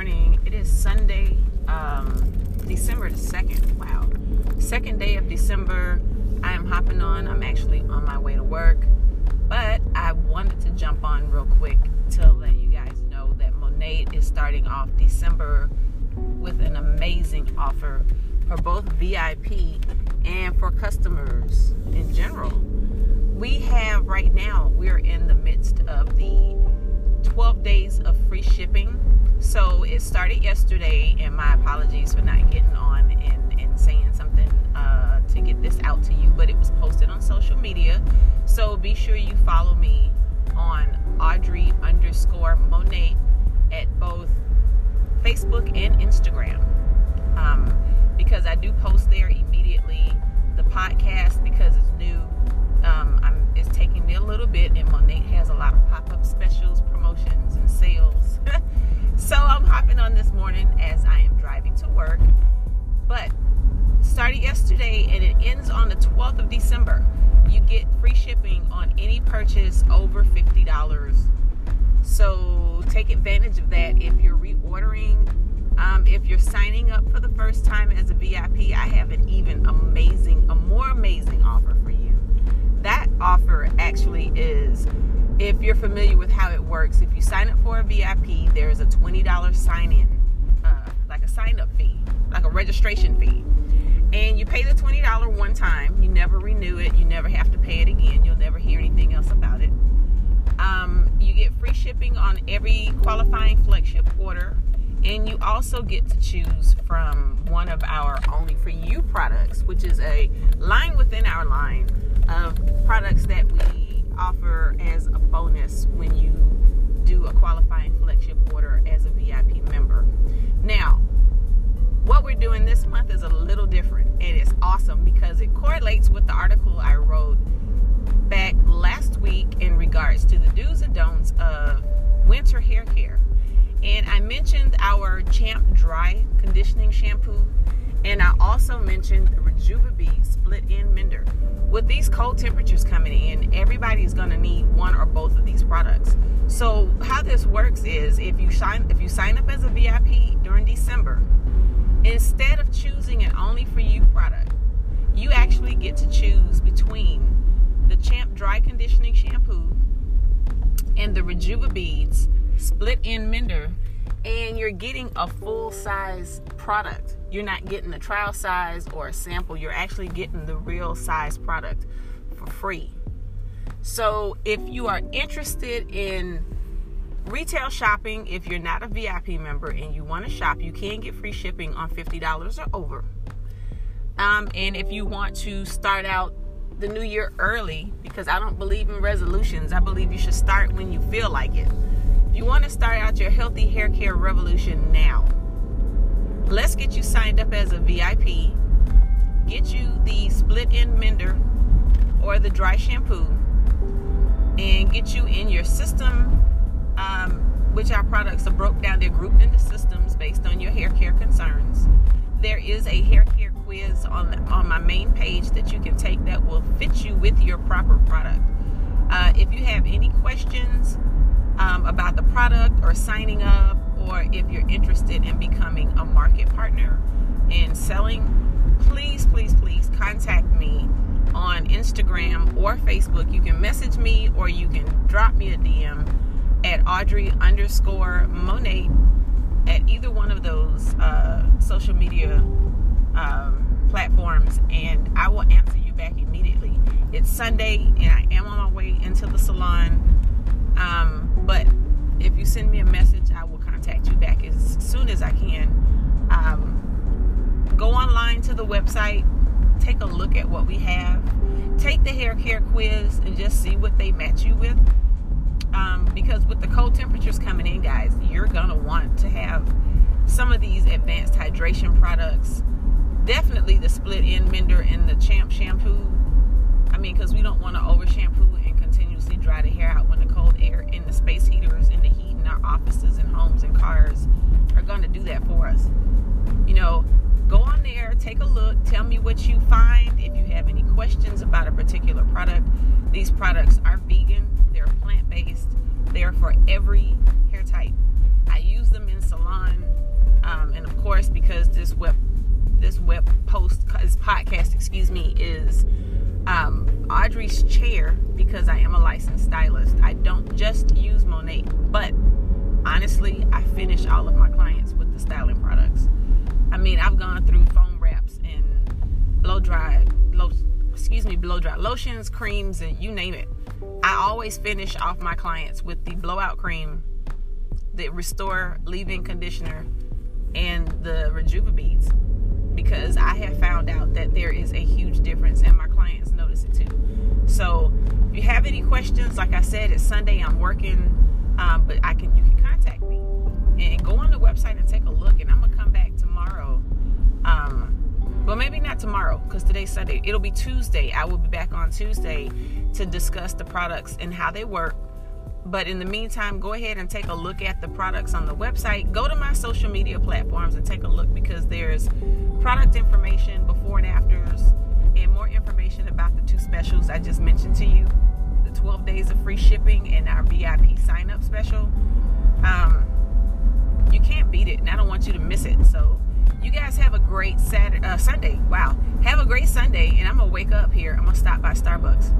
morning. It is Sunday, um, December the 2nd. Wow. Second day of December. I am hopping on. I'm actually on my way to work. But I wanted to jump on real quick to let you guys know that Monat is starting off December with an amazing offer for both VIP and for customers in general. We have right now, we're in the midst of the 12 days of free shipping. So it started yesterday, and my apologies for not getting on and, and saying something uh, to get this out to you, but it was posted on social media. So be sure you follow me on Audrey underscore Monat at both Facebook and Instagram. Um, because I do post there immediately. The podcast, because it's new, um, I'm, it's taking me a little bit, and Monat has a lot of pop up specials, promotions, and sales. so I'm hopping on this morning as I am driving to work. But started yesterday and it ends on the 12th of December. You get free shipping on any purchase over $50. So take advantage of that if you're reordering. Um, if you're signing up for the first time as a VIP, I have an even amazing, if you're familiar with how it works, if you sign up for a VIP, there's a $20 sign in, uh, like a sign up fee, like a registration fee. And you pay the $20 one time. You never renew it. You never have to pay it again. You'll never hear anything else about it. Um, you get free shipping on every qualifying flagship order. And you also get to choose from one of our Only For You products, which is a line within our line of products that we offer as a bonus when you do a qualifying flagship order as a VIP member. Now, what we're doing this month is a little different and it's awesome because it correlates with the article I wrote back last week in regards to the do's and don'ts of winter hair care. And I mentioned our Champ Dry Conditioning Shampoo and I also mentioned the Rejuva Split End Mender with these cold temperatures coming in, everybody's going to need one or both of these products. So how this works is if you sign if you sign up as a VIP during December, instead of choosing an only for you product, you actually get to choose between the Champ Dry Conditioning Shampoo and the Rejuva Beads Split End Mender and you're getting a full size product. You're not getting a trial size or a sample, you're actually getting the real size product for free. So, if you are interested in retail shopping, if you're not a VIP member and you want to shop, you can get free shipping on $50 or over. Um, and if you want to start out the new year early, because I don't believe in resolutions, I believe you should start when you feel like it. If you want to start out your healthy hair care revolution now, let's get you signed up as a VIP. Get you the split end mender or the dry shampoo and get you in your system, um, which our products are broke down. They're grouped into systems based on your hair care concerns. There is a hair care quiz on on my main page that you can take that will fit you with your proper product. Uh, if you have any questions, um, about the product or signing up, or if you're interested in becoming a market partner and selling, please, please, please contact me on Instagram or Facebook. You can message me or you can drop me a DM at Audrey underscore Monat at either one of those uh, social media um, platforms, and I will answer you back immediately. It's Sunday, and I am on my way into the salon. Um, but if you send me a message, I will contact you back as soon as I can. Um, go online to the website, take a look at what we have, take the hair care quiz, and just see what they match you with. Um, because with the cold temperatures coming in, guys, you're gonna want to have some of these advanced hydration products. Definitely the split end mender and the champ shampoo. I mean, because we don't want to over shampoo and continuously dry the hair out when the cold air and the space heaters and the heat in our offices and homes and cars are going to do that for us. You know, go on there, take a look, tell me what you find. If you have any questions about a particular product, these products are vegan, they're plant based, they're for every hair type. I use them in salon Um, and of course, because this web this web post this podcast, excuse me, is um, Audrey's chair because I am a licensed stylist. I don't just use Monat, but honestly, I finish all of my clients with the styling products. I mean, I've gone through foam wraps and blow dry, excuse me, blow dry lotions, creams, and you name it. I always finish off my clients with the blowout cream, the restore leave-in conditioner, and the rejuva beads because I have found out that there is a huge difference and my clients notice it too. So if you have any questions, like I said, it's Sunday. I'm working, um, but I can you can contact me and go on the website and take a look. And I'm gonna come back tomorrow. Um, well, maybe not tomorrow because today's Sunday. It'll be Tuesday. I will be back on Tuesday to discuss the products and how they work. But in the meantime, go ahead and take a look at the products on the website. Go to my social media platforms and take a look because there's product information before and afters and more information about the two specials I just mentioned to you the 12 days of free shipping and our VIP sign up special. Um, you can't beat it, and I don't want you to miss it. So, you guys have a great Saturday, uh, Sunday. Wow, have a great Sunday, and I'm gonna wake up here. I'm gonna stop by Starbucks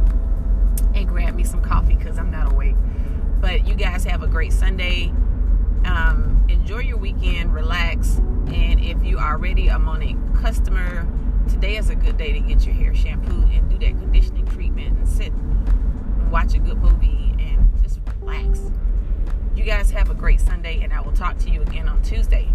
and grab me some coffee because I'm not awake. But you guys have a great Sunday. Um, enjoy your weekend, relax, and if you are already a Monat customer, today is a good day to get your hair shampooed and do that conditioning treatment and sit and watch a good movie and just relax. You guys have a great Sunday, and I will talk to you again on Tuesday.